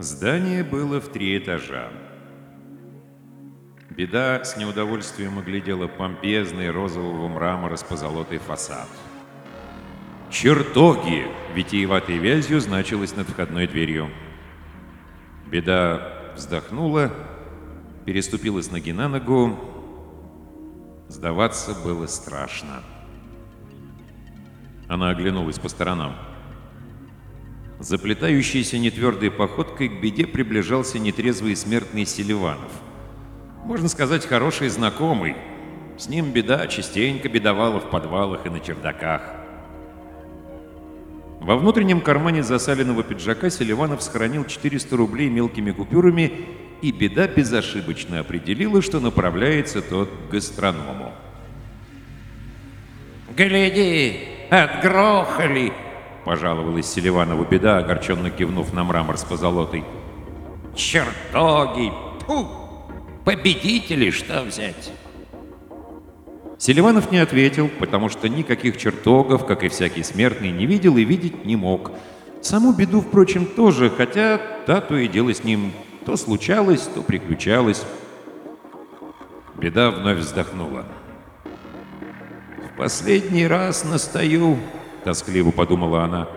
Здание было в три этажа. Беда с неудовольствием оглядела помпезный розового мрамора с позолотой фасад. «Чертоги!» — витиеватой вязью значилось над входной дверью. Беда вздохнула, переступила с ноги на ногу. Сдаваться было страшно. Она оглянулась по сторонам. Заплетающейся нетвердой походкой к беде приближался нетрезвый смертный Селиванов. Можно сказать, хороший знакомый. С ним беда частенько бедовала в подвалах и на чердаках. Во внутреннем кармане засаленного пиджака Селиванов сохранил 400 рублей мелкими купюрами, и беда безошибочно определила, что направляется тот к гастроному. «Гляди, отгрохали!» Пожаловалась Селиванову беда, огорченно кивнув на мрамор с позолотой. «Чертоги! Фу! Победители, что взять?» Селиванов не ответил, потому что никаких чертогов, как и всякий смертный, не видел и видеть не мог. Саму беду, впрочем, тоже, хотя та то и дело с ним то случалось, то приключалось. Беда вновь вздохнула. «В последний раз настаю», — тоскливо подумала она.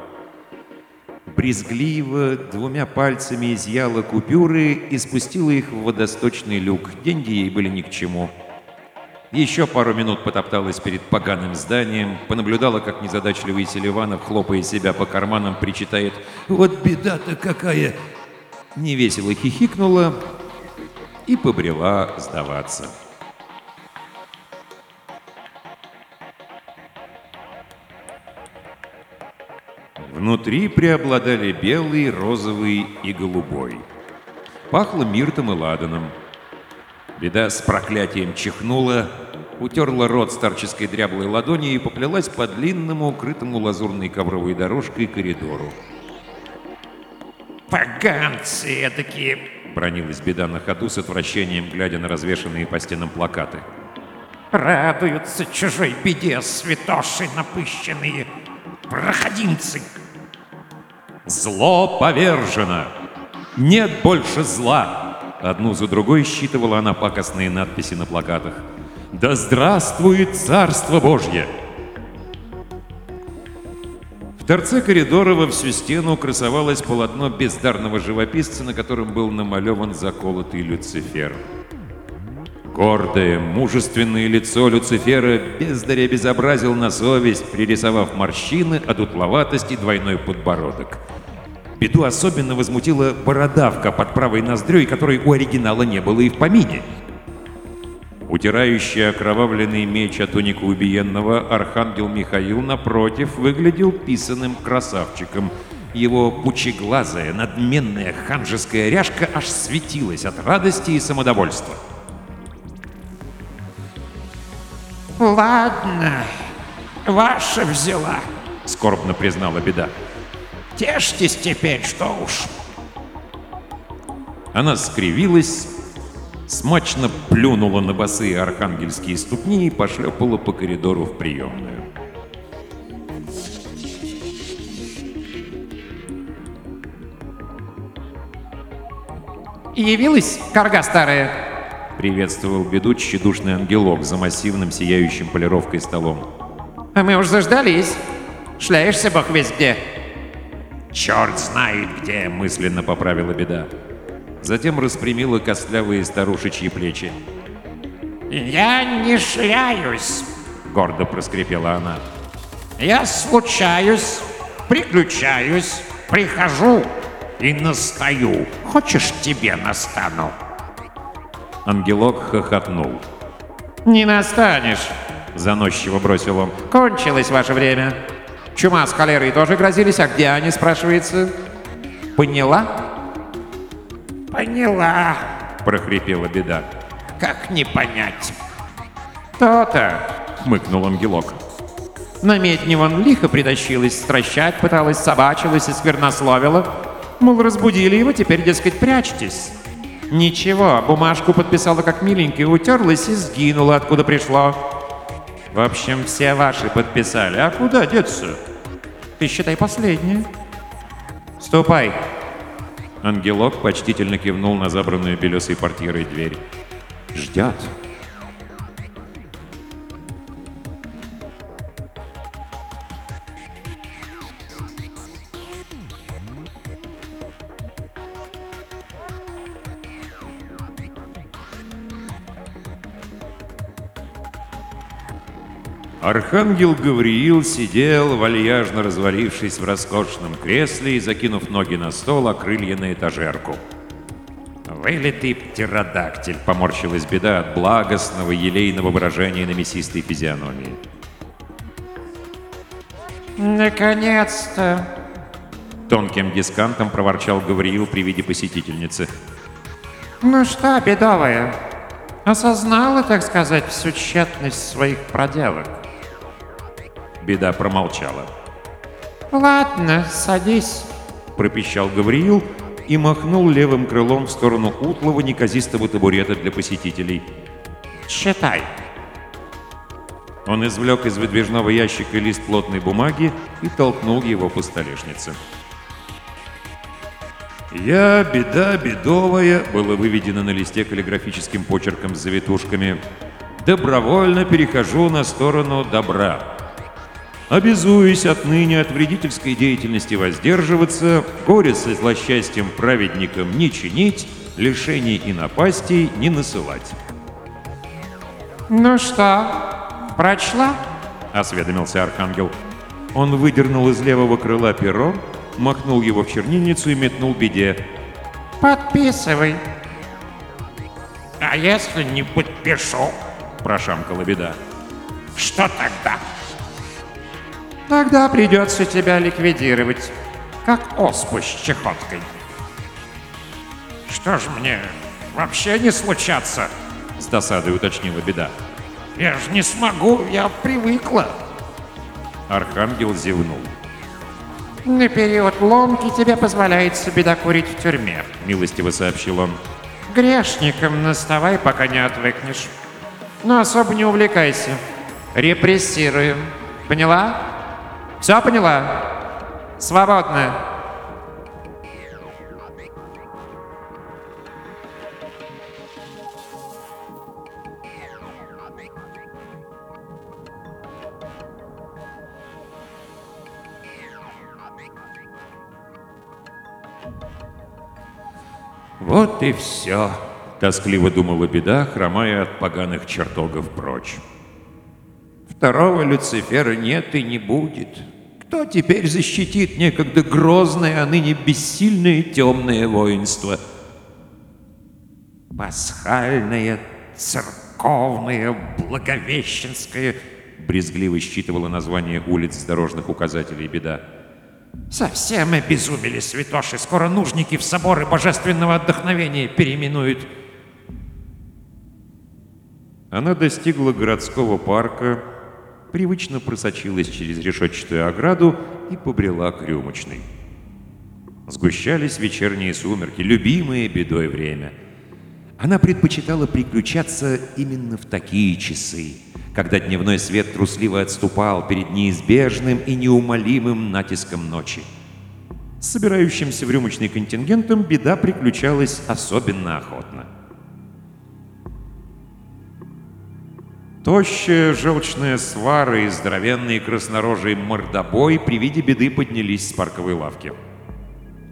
Брезгливо двумя пальцами изъяла купюры и спустила их в водосточный люк. Деньги ей были ни к чему. Еще пару минут потопталась перед поганым зданием, понаблюдала, как незадачливый Селиванов, хлопая себя по карманам, причитает «Вот беда-то какая!» Невесело хихикнула и побрела сдаваться. Внутри преобладали белый, розовый и голубой. Пахло миртом и ладаном. Беда с проклятием чихнула, утерла рот старческой дряблой ладони и поплелась по длинному, укрытому лазурной ковровой дорожкой коридору. «Поганцы такие!» — бронилась беда на ходу с отвращением, глядя на развешанные по стенам плакаты. «Радуются чужой беде, святоши напыщенные! Проходимцы!» «Зло повержено! Нет больше зла!» Одну за другой считывала она пакостные надписи на плакатах. «Да здравствует Царство Божье!» В торце коридора во всю стену красовалось полотно бездарного живописца, на котором был намалеван заколотый Люцифер. Гордое, мужественное лицо Люцифера бездаря безобразил на совесть, пририсовав морщины, одутловатость и двойной подбородок. Беду особенно возмутила бородавка под правой ноздрёй, которой у оригинала не было и в помине. Утирающий окровавленный меч от тунику убиенного архангел Михаил, напротив, выглядел писаным красавчиком. Его пучеглазая, надменная ханжеская ряжка аж светилась от радости и самодовольства. «Ладно, ваша взяла», — скорбно признала беда. «Тешьтесь теперь, что уж». Она скривилась, смачно плюнула на босые архангельские ступни и пошлепала по коридору в приемную. «Явилась, корга старая?» Приветствовал беду тщедушный ангелок за массивным сияющим полировкой столом. «А мы уж заждались. Шляешься бог весь где». «Черт знает где!» — мысленно поправила беда. Затем распрямила костлявые старушечьи плечи. «Я не шляюсь», — гордо проскрипела она. «Я случаюсь, приключаюсь, прихожу и настаю. Хочешь, тебе настану?» Ангелок хохотнул. «Не настанешь», — заносчиво бросил он. «Кончилось ваше время. Чума с холерой тоже грозились, а где они, спрашивается?» «Поняла?» «Поняла», — прохрипела беда. «Как не понять?» «То-то», — хмыкнул ангелок. На медне вон лихо притащилась, стращать пыталась, собачилась и сквернословила. Мол, разбудили его, теперь, дескать, прячьтесь. Ничего, бумажку подписала как миленькая, утерлась и сгинула, откуда пришло. В общем, все ваши подписали. А куда деться? Ты считай последнее. Ступай. Ангелок почтительно кивнул на забранную белесой портьерой дверь. «Ждет». Архангел Гавриил сидел, вальяжно развалившись в роскошном кресле и закинув ноги на стол, а крылья на этажерку. «Вылитый птеродактиль!» — поморщилась беда от благостного, елейного выражения на мясистой физиономии. «Наконец-то!» Тонким дискантом проворчал Гавриил при виде посетительницы. «Ну что, бедовая, осознала, так сказать, всю тщетность своих проделок?» Беда промолчала. «Ладно, садись». Пропищал Гавриил и махнул левым крылом в сторону утлого неказистого табурета для посетителей. «Читай». Он извлек из выдвижного ящика лист плотной бумаги и толкнул его по столешнице. «Я, беда бедовая», было выведено на листе каллиграфическим почерком с завитушками, «добровольно перехожу на сторону добра. Обязуюсь отныне от вредительской деятельности воздерживаться, горе со злосчастьем праведникам не чинить, лишений и напастей не насылать». «Ну что, прочла?» — осведомился Архангел. Он выдернул из левого крыла перо, махнул его в чернильницу и метнул беде. «Подписывай». «А если не подпишу?» — прошамкала беда. «Что тогда?» Тогда придется тебя ликвидировать, как оспу с чехоткой. «Что ж мне, вообще не случаться?» — с досадой уточнила беда. «Я же не смогу, я привыкла». Архангел зевнул. «На период ломки тебе позволяется бедокурить в тюрьме», — милостиво сообщил он. «Грешником наставай, пока не отвыкнешь. Но особо не увлекайся. Репрессируем. Поняла?» Все поняла? Свободно. Вот и все, тоскливо думала беда, хромая от поганых чертогов прочь. Второго Люцифера нет и не будет. Кто теперь защитит некогда грозное, а ныне бессильное темное воинство? Пасхальное, церковное, благовещенское, брезгливо считывала название улиц дорожных указателей беда. Совсем обезумели святоши. Скоро нужники в соборы божественного отдохновения переименуют. Она достигла городского парка, привычно просочилась через решетчатую ограду и побрела к рюмочной. Сгущались вечерние сумерки, любимое бедой время. Она предпочитала приключаться именно в такие часы, когда дневной свет трусливо отступал перед неизбежным и неумолимым натиском ночи. С собирающимся в рюмочный контингентом беда приключалась особенно охотно. Тощая желчная свара и здоровенный краснорожий мордобой при виде беды поднялись с парковой лавки.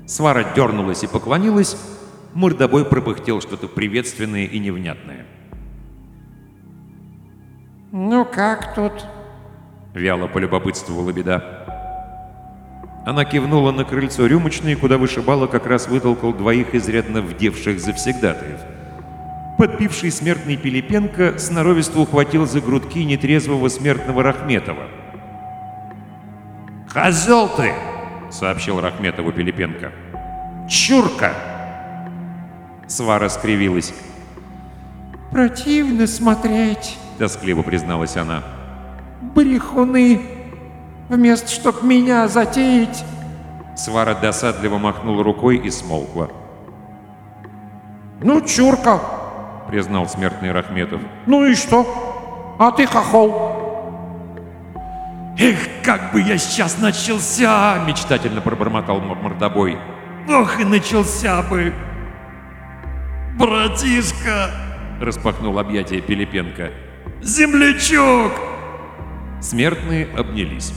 Свара дернулась и поклонилась, мордобой пропыхтел что-то приветственное и невнятное. «Ну как тут?» — вяло полюбопытствовала беда. Она кивнула на крыльцо рюмочной, куда вышибала как раз вытолкал двоих изрядно вдевших завсегдатаев — Подпивший смертный Пилипенко сноровисто ухватил за грудки нетрезвого смертного Рахметова. «Козел ты!» — сообщил Рахметову Пилипенко. «Чурка!» Свара скривилась. «Противно смотреть», — тоскливо призналась она. «Брехуны! Вместо чтоб меня затеять!» Свара досадливо махнула рукой и смолкла. «Ну, чурка!» Признал смертный Рахметов. «Ну и что? А ты хохол!» «Эх, как бы я сейчас начался!» — мечтательно пробормотал мордобой. Ох, и начался бы. Братишка, Распахнул объятия Пилипенко. землячок. Смертные обнялись.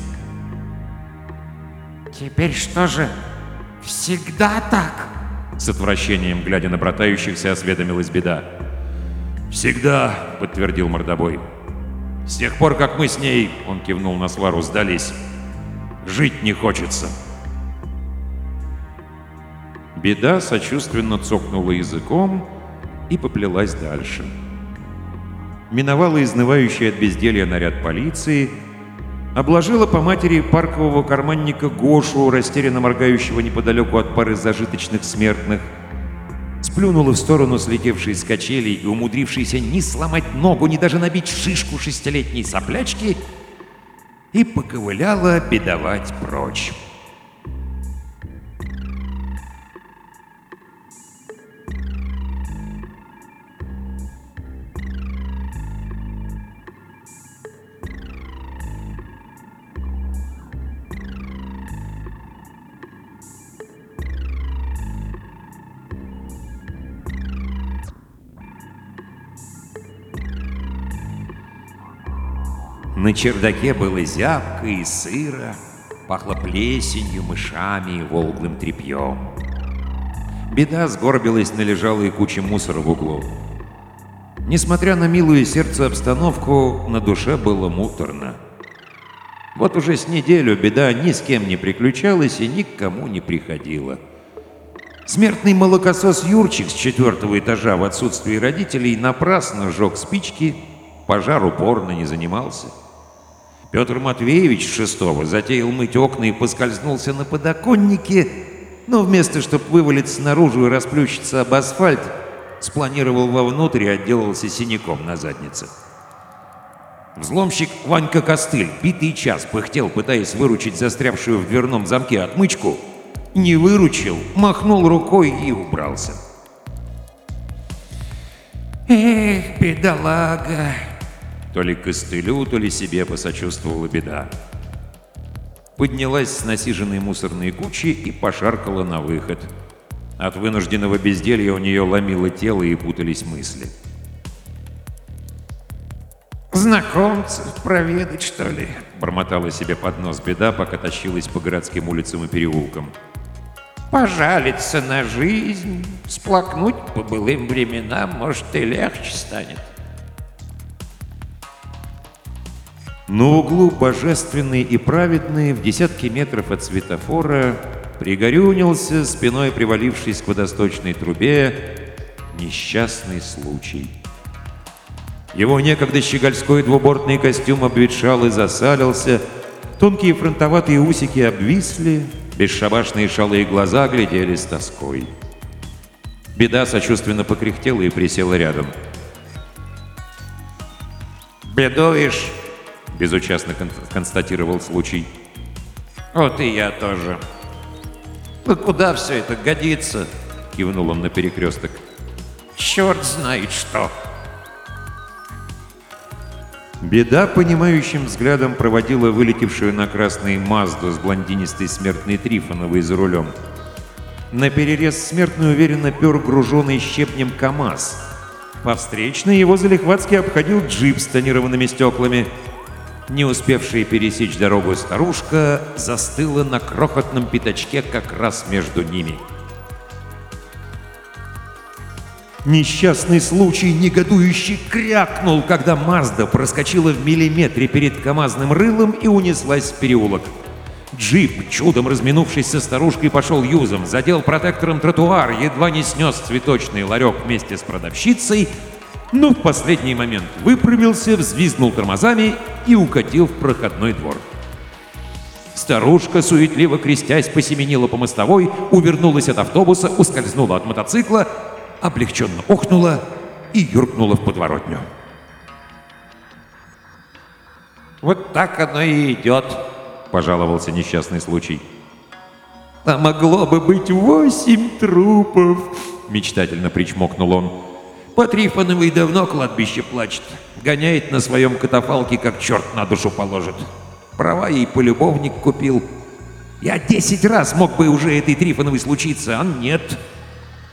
Теперь что же, всегда так? С отвращением, глядя на братающихся, осведомилась беда. «Всегда», — подтвердил мордобой. «С тех пор, как мы с ней, — он кивнул на свару, — сдались, жить не хочется». Беда сочувственно цокнула языком и поплелась дальше. Миновала изнывающий от безделья наряд полиции, обложила по матери паркового карманника Гошу, растерянно моргающего неподалеку от пары зажиточных смертных, сплюнула в сторону слетевшей с качелей и умудрившейся ни сломать ногу, ни даже набить шишку шестилетней соплячки и поковыляла бедовать прочь. На чердаке было зябко и сыро, пахло плесенью, мышами и волглым тряпьем. Беда сгорбилась на лежалой куче мусора в углу. Несмотря на милую сердце обстановку, на душе было муторно. Вот уже с неделю беда ни с кем не приключалась и ни к кому не приходила. Смертный молокосос Юрчик с четвертого этажа в отсутствии родителей напрасно сжег спички, пожар упорно не занимался. Петр Матвеевич шестого затеял мыть окна и поскользнулся на подоконнике, но вместо, чтобы вывалиться наружу и расплющиться об асфальт, спланировал вовнутрь и отделался синяком на заднице. Взломщик Ванька Костыль битый час пыхтел, пытаясь выручить застрявшую в дверном замке отмычку, не выручил, махнул рукой и убрался. Эх, бедолага. То ли костылю, то ли себе посочувствовала беда. Поднялась с насиженной мусорной кучи и пошаркала на выход. От вынужденного безделья у нее ломило тело и путались мысли. Знакомцев проведать, что ли? Бормотала себе под нос беда, пока тащилась по городским улицам и переулкам. Пожалиться на жизнь, сплакнуть по былым временам, может, и легче станет. На углу божественный и праведный в десятки метров от светофора пригорюнился, спиной привалившись к водосточной трубе, несчастный случай. Его некогда щегольской двубортный костюм обветшал и засалился, тонкие фронтоватые усики обвисли, бесшабашные шалые глаза глядели с тоской. Беда сочувственно покряхтела и присела рядом. Бедуешь? — безучастно кон- констатировал случай. Вот и я тоже. Ну куда все это годится? — кивнул он на перекресток. Черт знает что. Беда, понимающим взглядом, проводила вылетевшую на красный Мазду с блондинистой смертной Трифоновой за рулем. На перерез смертный уверенно пер груженный щепнем КамАЗ. По встречной его залихватски обходил джип с тонированными стеклами. Не успевшая пересечь дорогу старушка застыла на крохотном пятачке как раз между ними. Несчастный случай негодующий крякнул, когда Мазда проскочила в миллиметре перед КамАЗным рылом и унеслась в переулок. Джип, чудом разминувшись со старушкой, пошел юзом, задел протектором тротуар, едва не снес цветочный ларек вместе с продавщицей, но в последний момент выпрямился, взвизгнул тормозами и укатил в проходной двор. Старушка, суетливо крестясь, посеменила по мостовой, увернулась от автобуса, ускользнула от мотоцикла, облегченно охнула и юркнула в подворотню. Вот так оно и идет. Пожаловался несчастный случай. А могло бы быть восемь трупов. Мечтательно причмокнул он. По Трифоновой давно кладбище плачет. Гоняет на своем катафалке, как черт на душу положит. Права ей полюбовник купил. Я десять раз мог бы уже этой Трифоновой случиться, а нет.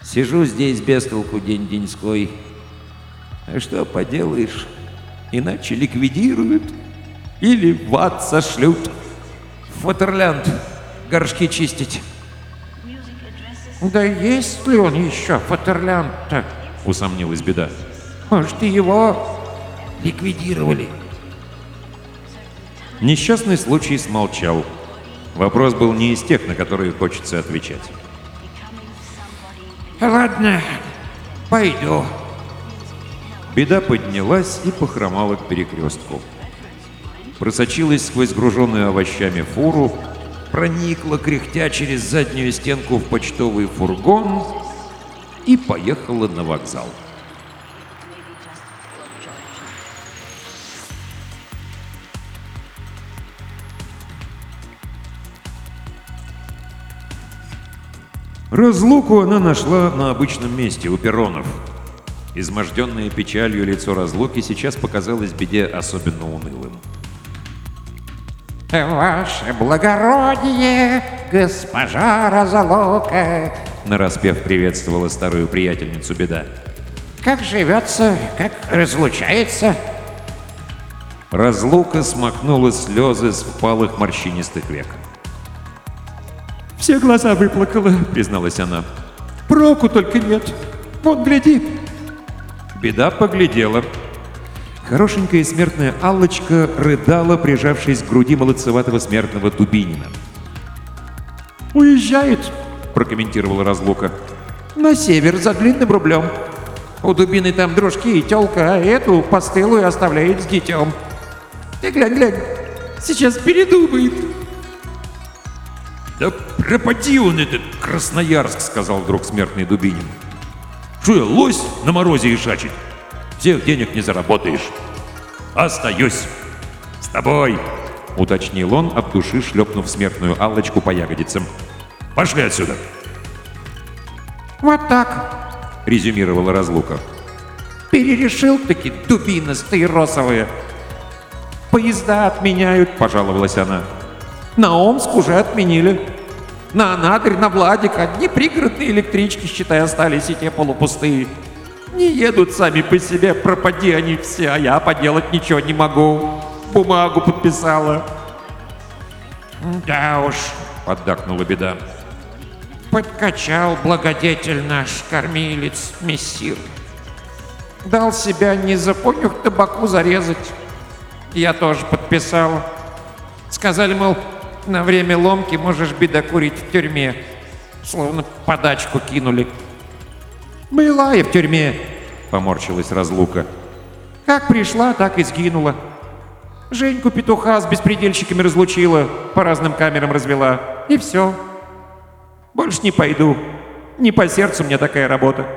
Сижу здесь без толку день-деньской. А что поделаешь, иначе ликвидируют или в ад сошлют. Фатерлянд горшки чистить. Да есть ли он еще, Фатерлянд-то? Усомнилась беда. Может, и его Ликвидировали. Несчастный случай смолчал. Вопрос был не из тех, на которые хочется отвечать. Ладно, пойду. Беда поднялась и похромала к перекрестку. Просочилась сквозь груженную овощами фуру, проникла, кряхтя через заднюю стенку в почтовый фургон и поехала на вокзал. Разлуку она нашла на обычном месте, у перронов. Изможденное печалью лицо разлуки сейчас показалось беде особенно унылым. «Ваше благородие, госпожа Разлука, Нараспев приветствовала старую приятельницу беда. как живется, как разлучается?» Разлука смахнула слезы с впалых морщинистых век. «Все глаза выплакала», — призналась она. «Проку только нет. Вот, гляди». Беда поглядела. Хорошенькая смертная Аллочка рыдала, прижавшись к груди молодцеватого смертного Дубинина. «Уезжает», — прокомментировала Разлука. На север за длинным рублем. У Дубины там дружки и тёлка, а эту постылую оставляет с детем. Ты глянь, глянь, сейчас передумает. «Да пропади он этот Красноярск», — сказал вдруг смертный Дубинин. «Что я, лось на морозе ишачить? Всех денег не заработаешь. Остаюсь. С тобой», — уточнил он, от души шлепнув смертную Аллочку по ягодицам. «Пошли отсюда», Вот так. — резюмировала разлука. Перерешил-таки дубина стаиросовая. Поезда отменяют, пожаловалась она. На Омск уже отменили. На Анадырь, на Владик одни пригородные электрички, считай, остались и те полупустые. Не едут сами по себе, пропади они все, а я поделать ничего не могу. Бумагу подписала. Да уж, Поддакнула беда. Подкачал благодетель наш, кормилец, мессир. Дал себя не за понюх табаку зарезать. Я тоже подписал. Сказали, мол, на время ломки можешь беда курить в тюрьме. Словно подачку кинули. Была я в тюрьме. Поморщилась разлука. Как пришла, так и сгинула. Женьку петуха с беспредельщиками разлучила, по разным камерам развела. И все. Больше не пойду. Не по сердцу мне такая работа.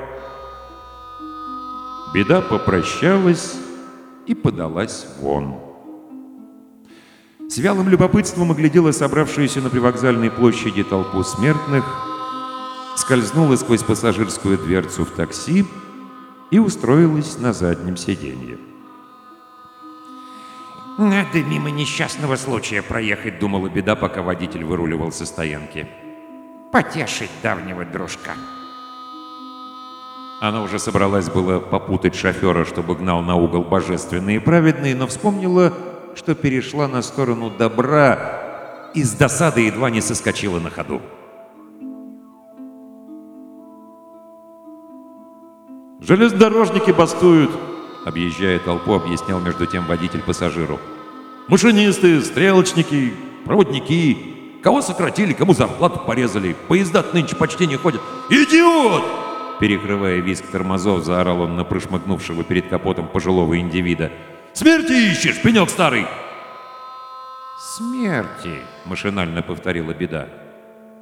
Беда попрощалась и подалась вон. С вялым любопытством оглядела собравшуюся на привокзальной площади толпу смертных, скользнула сквозь пассажирскую дверцу в такси и устроилась на заднем сиденье. надо мимо несчастного случая проехать, Думала беда, пока водитель выруливал со стоянки. Потешить давнего дружка. Она уже собралась было попутать шофера, чтобы гнал на угол божественный и праведный, но вспомнила, что перешла на сторону добра и с досады едва не соскочила на ходу. «Железнодорожники бастуют!» Объезжая толпу, объяснял между тем водитель пассажиру. «Машинисты, стрелочники, проводники. Кого сократили, кому зарплату порезали. Поезда нынче почти не ходят. Идиот!» Перекрывая визг тормозов, заорал он на прошмыгнувшего перед капотом пожилого индивида. «Смерти ищешь, пенек старый!» Смерти. Машинально повторила беда.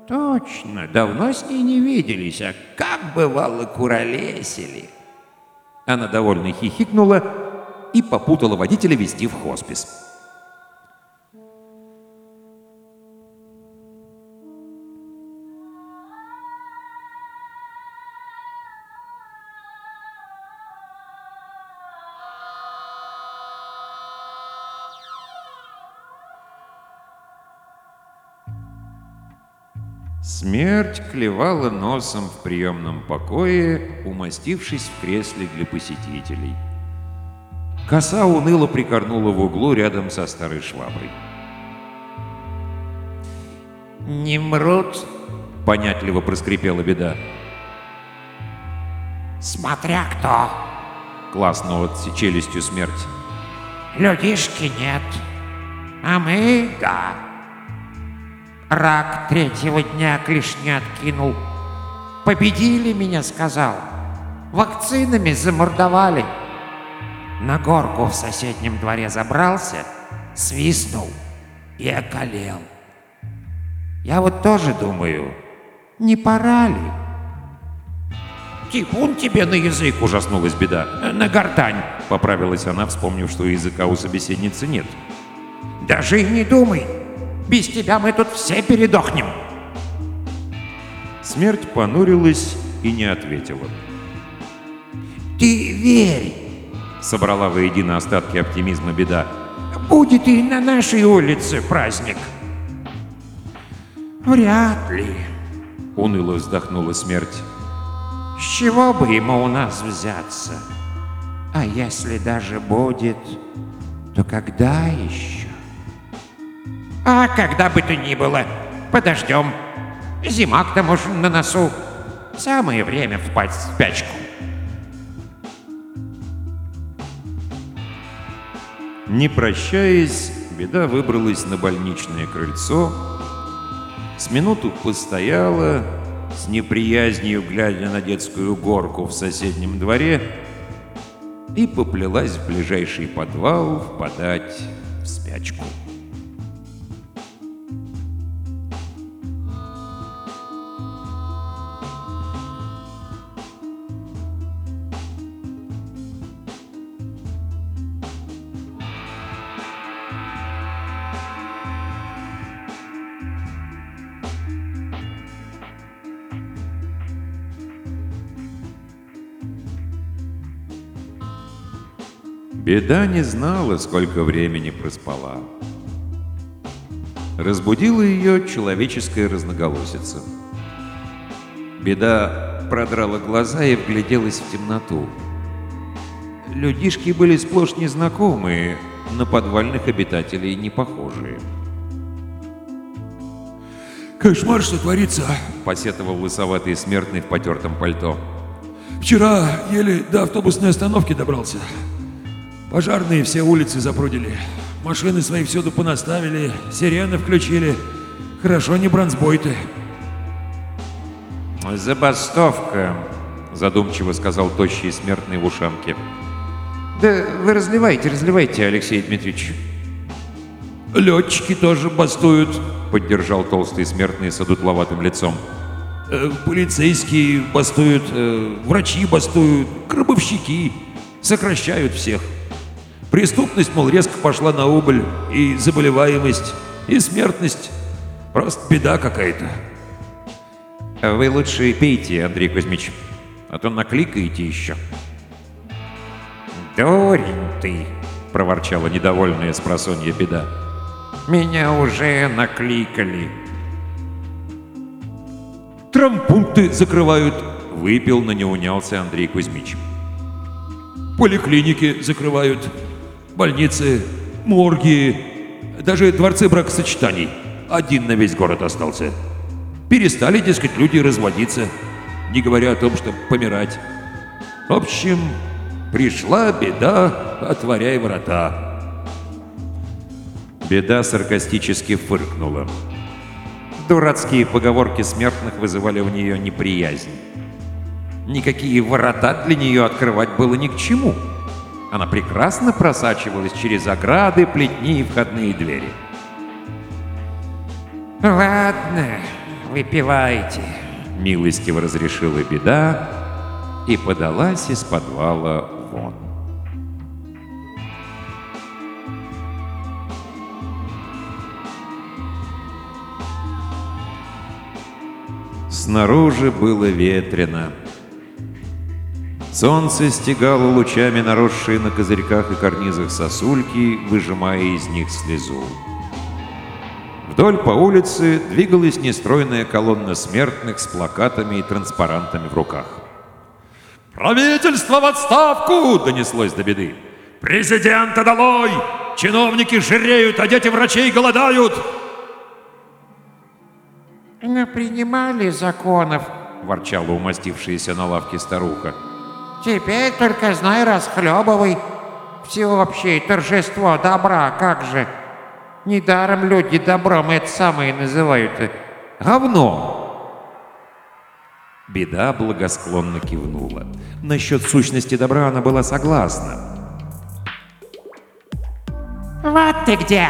Точно, давно с ней не виделись, а как бывало куролесили. Она довольно хихикнула и попутала водителя вести в хоспис. Смерть клевала носом в приемном покое, умастившись в кресле для посетителей. Коса уныло прикорнула в углу рядом со старой шваброй. Не мрут, — понятливо проскрипела беда. смотря кто. Классно вот челюстью смерть. Людишки нет, а мы — да. Рак третьего дня клешни откинул. Победили меня, сказал. Вакцинами замордовали. На горку в соседнем дворе забрался, свистнул и околел. Я вот тоже думаю, не пора ли? «Типун тебе на язык!» — ужаснулась беда. «На гортань!» — поправилась она, вспомнив, что языка у собеседницы нет. Даже и не думай. Без тебя мы тут все передохнем. Смерть понурилась и не ответила. Ты верь, Собрала воедино остатки оптимизма беда. будет и на нашей улице праздник. Вряд ли. Уныло вздохнула смерть. С чего бы ему у нас взяться? А если даже будет, то когда еще? А когда бы то ни было, подождем. Зима к тому же на носу. Самое время впасть в спячку. Не прощаясь, беда выбралась на больничное крыльцо, с минуту постояла, с неприязнью глядя на детскую горку в соседнем дворе, и поплелась в ближайший подвал впадать в спячку. Беда не знала, сколько времени проспала. Разбудила ее человеческая разноголосица. Беда продрала глаза и вгляделась в темноту. Людишки были сплошь незнакомые, на подвальных обитателей не похожие. Кошмар, что творится. Посетовал лысоватый смертный в потертом пальто. Вчера еле до автобусной остановки добрался. Пожарные все улицы запрудили. Машины свои всюду понаставили, сирены включили. Хорошо не бронзбойты. «Забастовка», — задумчиво сказал тощий смертный в ушанке. Да вы разливайте, разливайте, Алексей Дмитриевич. Летчики тоже бастуют. Поддержал толстый смертный с одутловатым лицом. Э, полицейские бастуют, э, врачи бастуют, гробовщики. Сокращают всех. Преступность, мол, резко пошла на убыль, и заболеваемость, и смертность. Просто беда какая-то. Вы лучше пейте, Андрей Кузьмич, а то накликаете еще. Дурень ты. — проворчала недовольная спросонья беда. Меня уже накликали. Трампункты закрывают, Выпил, но не унялся Андрей Кузьмич. поликлиники закрывают, больницы, морги, даже дворцы бракосочетаний. Один на весь город остался. Перестали, дескать, люди разводиться, не говоря о том, чтобы помирать. В общем, пришла беда, отворяй врата. Беда саркастически фыркнула. Дурацкие поговорки смертных вызывали у нее неприязнь. Никакие ворота для нее открывать было ни к чему. Она прекрасно просачивалась через ограды, плетни и входные двери. Ладно, выпивайте. Милостиво разрешила беда и подалась из подвала вон. Снаружи было ветрено. Солнце стегало лучами наросшие на козырьках и карнизах сосульки, выжимая из них слезу. Вдоль по улице двигалась нестройная колонна смертных с плакатами и транспарантами в руках. «Правительство в отставку!» — донеслось до беды. «Президента долой! Чиновники жиреют, а дети врачей голодают!» Напринимали законов. — ворчала умастившаяся на лавке старуха. Теперь только знай, расхлебывай. Всеобщее торжество добра, как же. Недаром люди добром это самое называют. «Говно!» Беда благосклонно кивнула. Насчет сущности добра она была согласна. Вот ты где!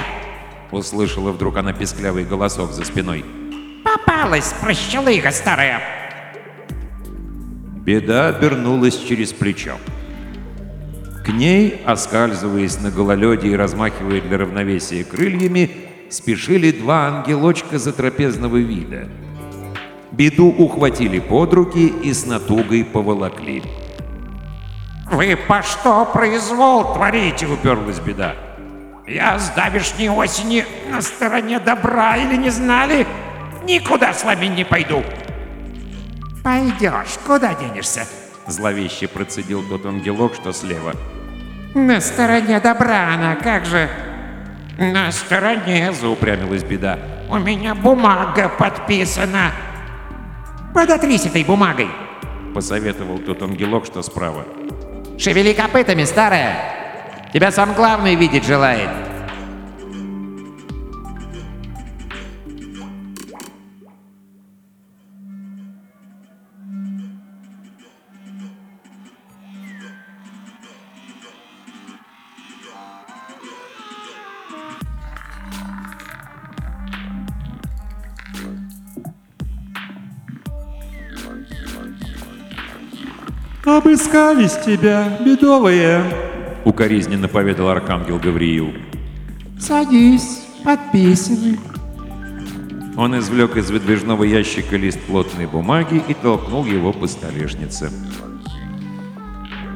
Услышала вдруг она песклявый голосок за спиной. Попалась, прощелыга старая! Беда обернулась через плечо. К ней, оскальзываясь на гололеде и размахивая для равновесия крыльями, спешили два ангелочка затрапезного вида. Беду ухватили под руки и с натугой поволокли. Вы по что произвол творите? Уперлась беда. Я с давешней осени на стороне добра или не знали? Никуда с вами не пойду. Пойдешь, куда денешься? Зловеще процедил тот ангелок, что слева. На стороне добра она, как же? На стороне, Заупрямилась беда. у меня бумага подписана. Подотрись этой бумагой. Посоветовал тот ангелок, что справа. Шевели копытами, старая! Тебя сам главный видеть желает. «Обыскались тебя, бедовые!» — укоризненно поведал архангел Гавриил. «Садись, подписывай». Он извлек из выдвижного ящика лист плотной бумаги и толкнул его по столешнице.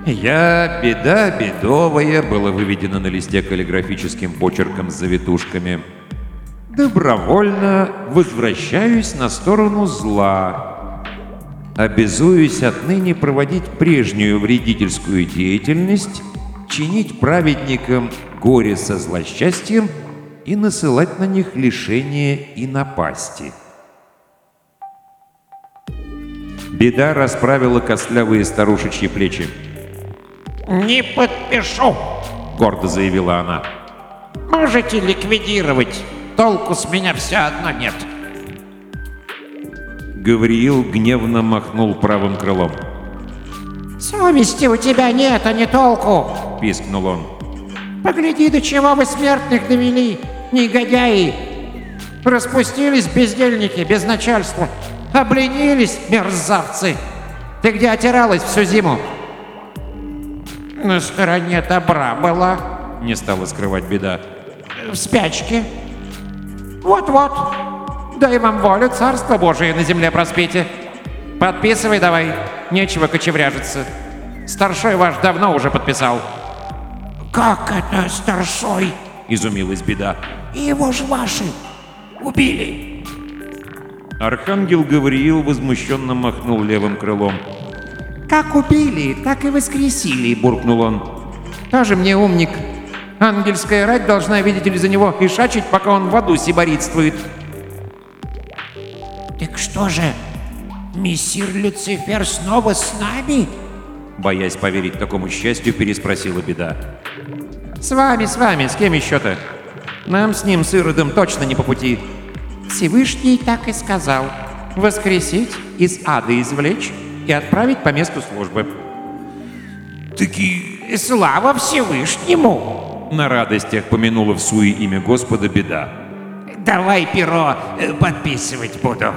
«Я, беда бедовая», было выведено на листе каллиграфическим почерком с завитушками. «Добровольно возвращаюсь на сторону зла. Обязуюсь отныне проводить прежнюю вредительскую деятельность, чинить праведникам горе со злосчастьем и насылать на них лишения и напасти». Беда расправила костлявые старушечьи плечи. Не подпишу. Гордо заявила она. Можете ликвидировать. Толку с меня все одно нет. Гавриил гневно махнул правым крылом. Совести у тебя нет, а не толку. Пискнул он. Погляди, до чего вы смертных довели, негодяи. Распустились бездельники, без начальства. Обленились, мерзавцы. Ты где отиралась всю зиму? На стороне добра была. Не стала скрывать беда. В спячке. Вот-вот. Дай вам волю, царство Божие на земле проспите. Подписывай давай. Нечего кочевряжиться. Старшой ваш давно уже подписал. Как это старшой? Изумилась беда. Его ж ваши убили. Архангел Гавриил возмущенно махнул левым крылом. Как убили, так и воскресили, Буркнул он. Тоже мне умник. Ангельская рать должна, видите ли, за него и шачить, пока он в аду сиборитствует. Так что же, мессир Люцифер снова с нами? Боясь поверить такому счастью, переспросила беда. С вами, с вами, с кем еще-то? Нам с ним, с Иродом, точно не по пути. Всевышний так и сказал. Воскресить, из ада извлечь и отправить по месту службы. И слава Всевышнему! На радостях помянула в суе имя Господа беда. Давай перо э, подписывать буду.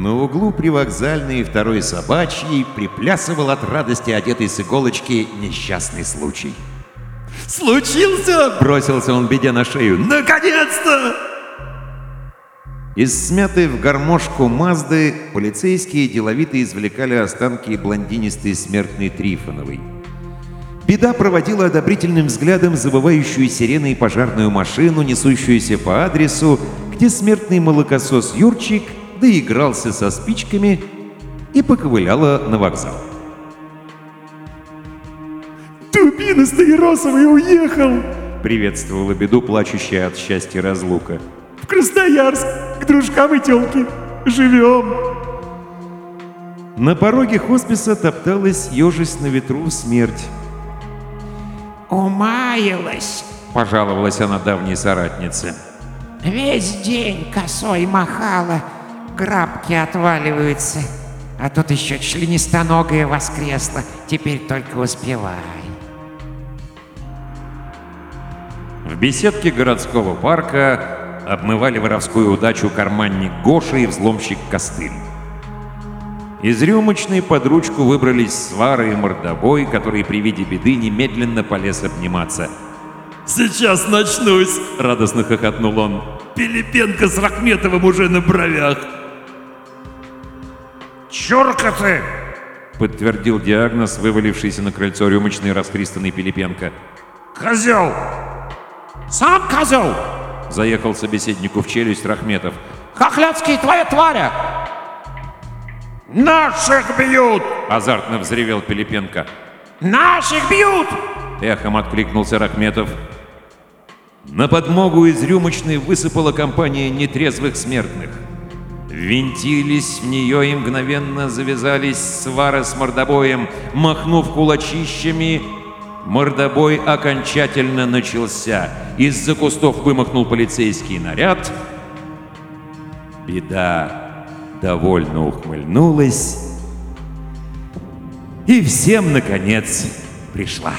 На углу привокзальной второй собачьей приплясывал от радости одетый с иголочки несчастный случай. Случился! Бросился он беде на шею. Наконец-то! Из смятой в гармошку Мазды полицейские деловито извлекали останки блондинистой смертной Трифоновой. Беда проводила одобрительным взглядом забывающую сиреной пожарную машину, несущуюся по адресу, где смертный молокосос Юрчик доигрался со спичками и поковыляла на вокзал. Дубина Стаиросовый уехал Приветствовала беду, плачущая от счастья разлука. в Красноярск к дружкам и тёлке. Живем. На пороге хосписа топталась, ежась на ветру, смерть. Умаялась. Пожаловалась она давней соратнице. Весь день косой махала. Грабки отваливаются. А тут еще членистоногая воскресла. Теперь только успевай. В беседке городского парка обмывали воровскую удачу карманник Гоша и взломщик Костыль. Из рюмочной под ручку выбрались свара и мордобой, который при виде беды немедленно полез обниматься. Сейчас начнусь. Радостно хохотнул он. Пилипенко с Рахметовым уже на бровях. Чурка ты! Подтвердил диагноз, вывалившийся на крыльцо рюмочный расхристанный Пилипенко. Козел! Сам козел! Заехал собеседнику в челюсть Рахметов. Хохляцкий, твоя тваря! Наших бьют! Азартно взревел Пилипенко. Наших бьют! Эхом откликнулся Рахметов. На подмогу из рюмочной высыпала компания нетрезвых смертных. Винтились в нее и мгновенно завязались свары с мордобоем. Махнув кулачищами, мордобой окончательно начался. Из-за кустов вымахнул полицейский наряд. Беда довольно ухмыльнулась и всем, наконец, пришла.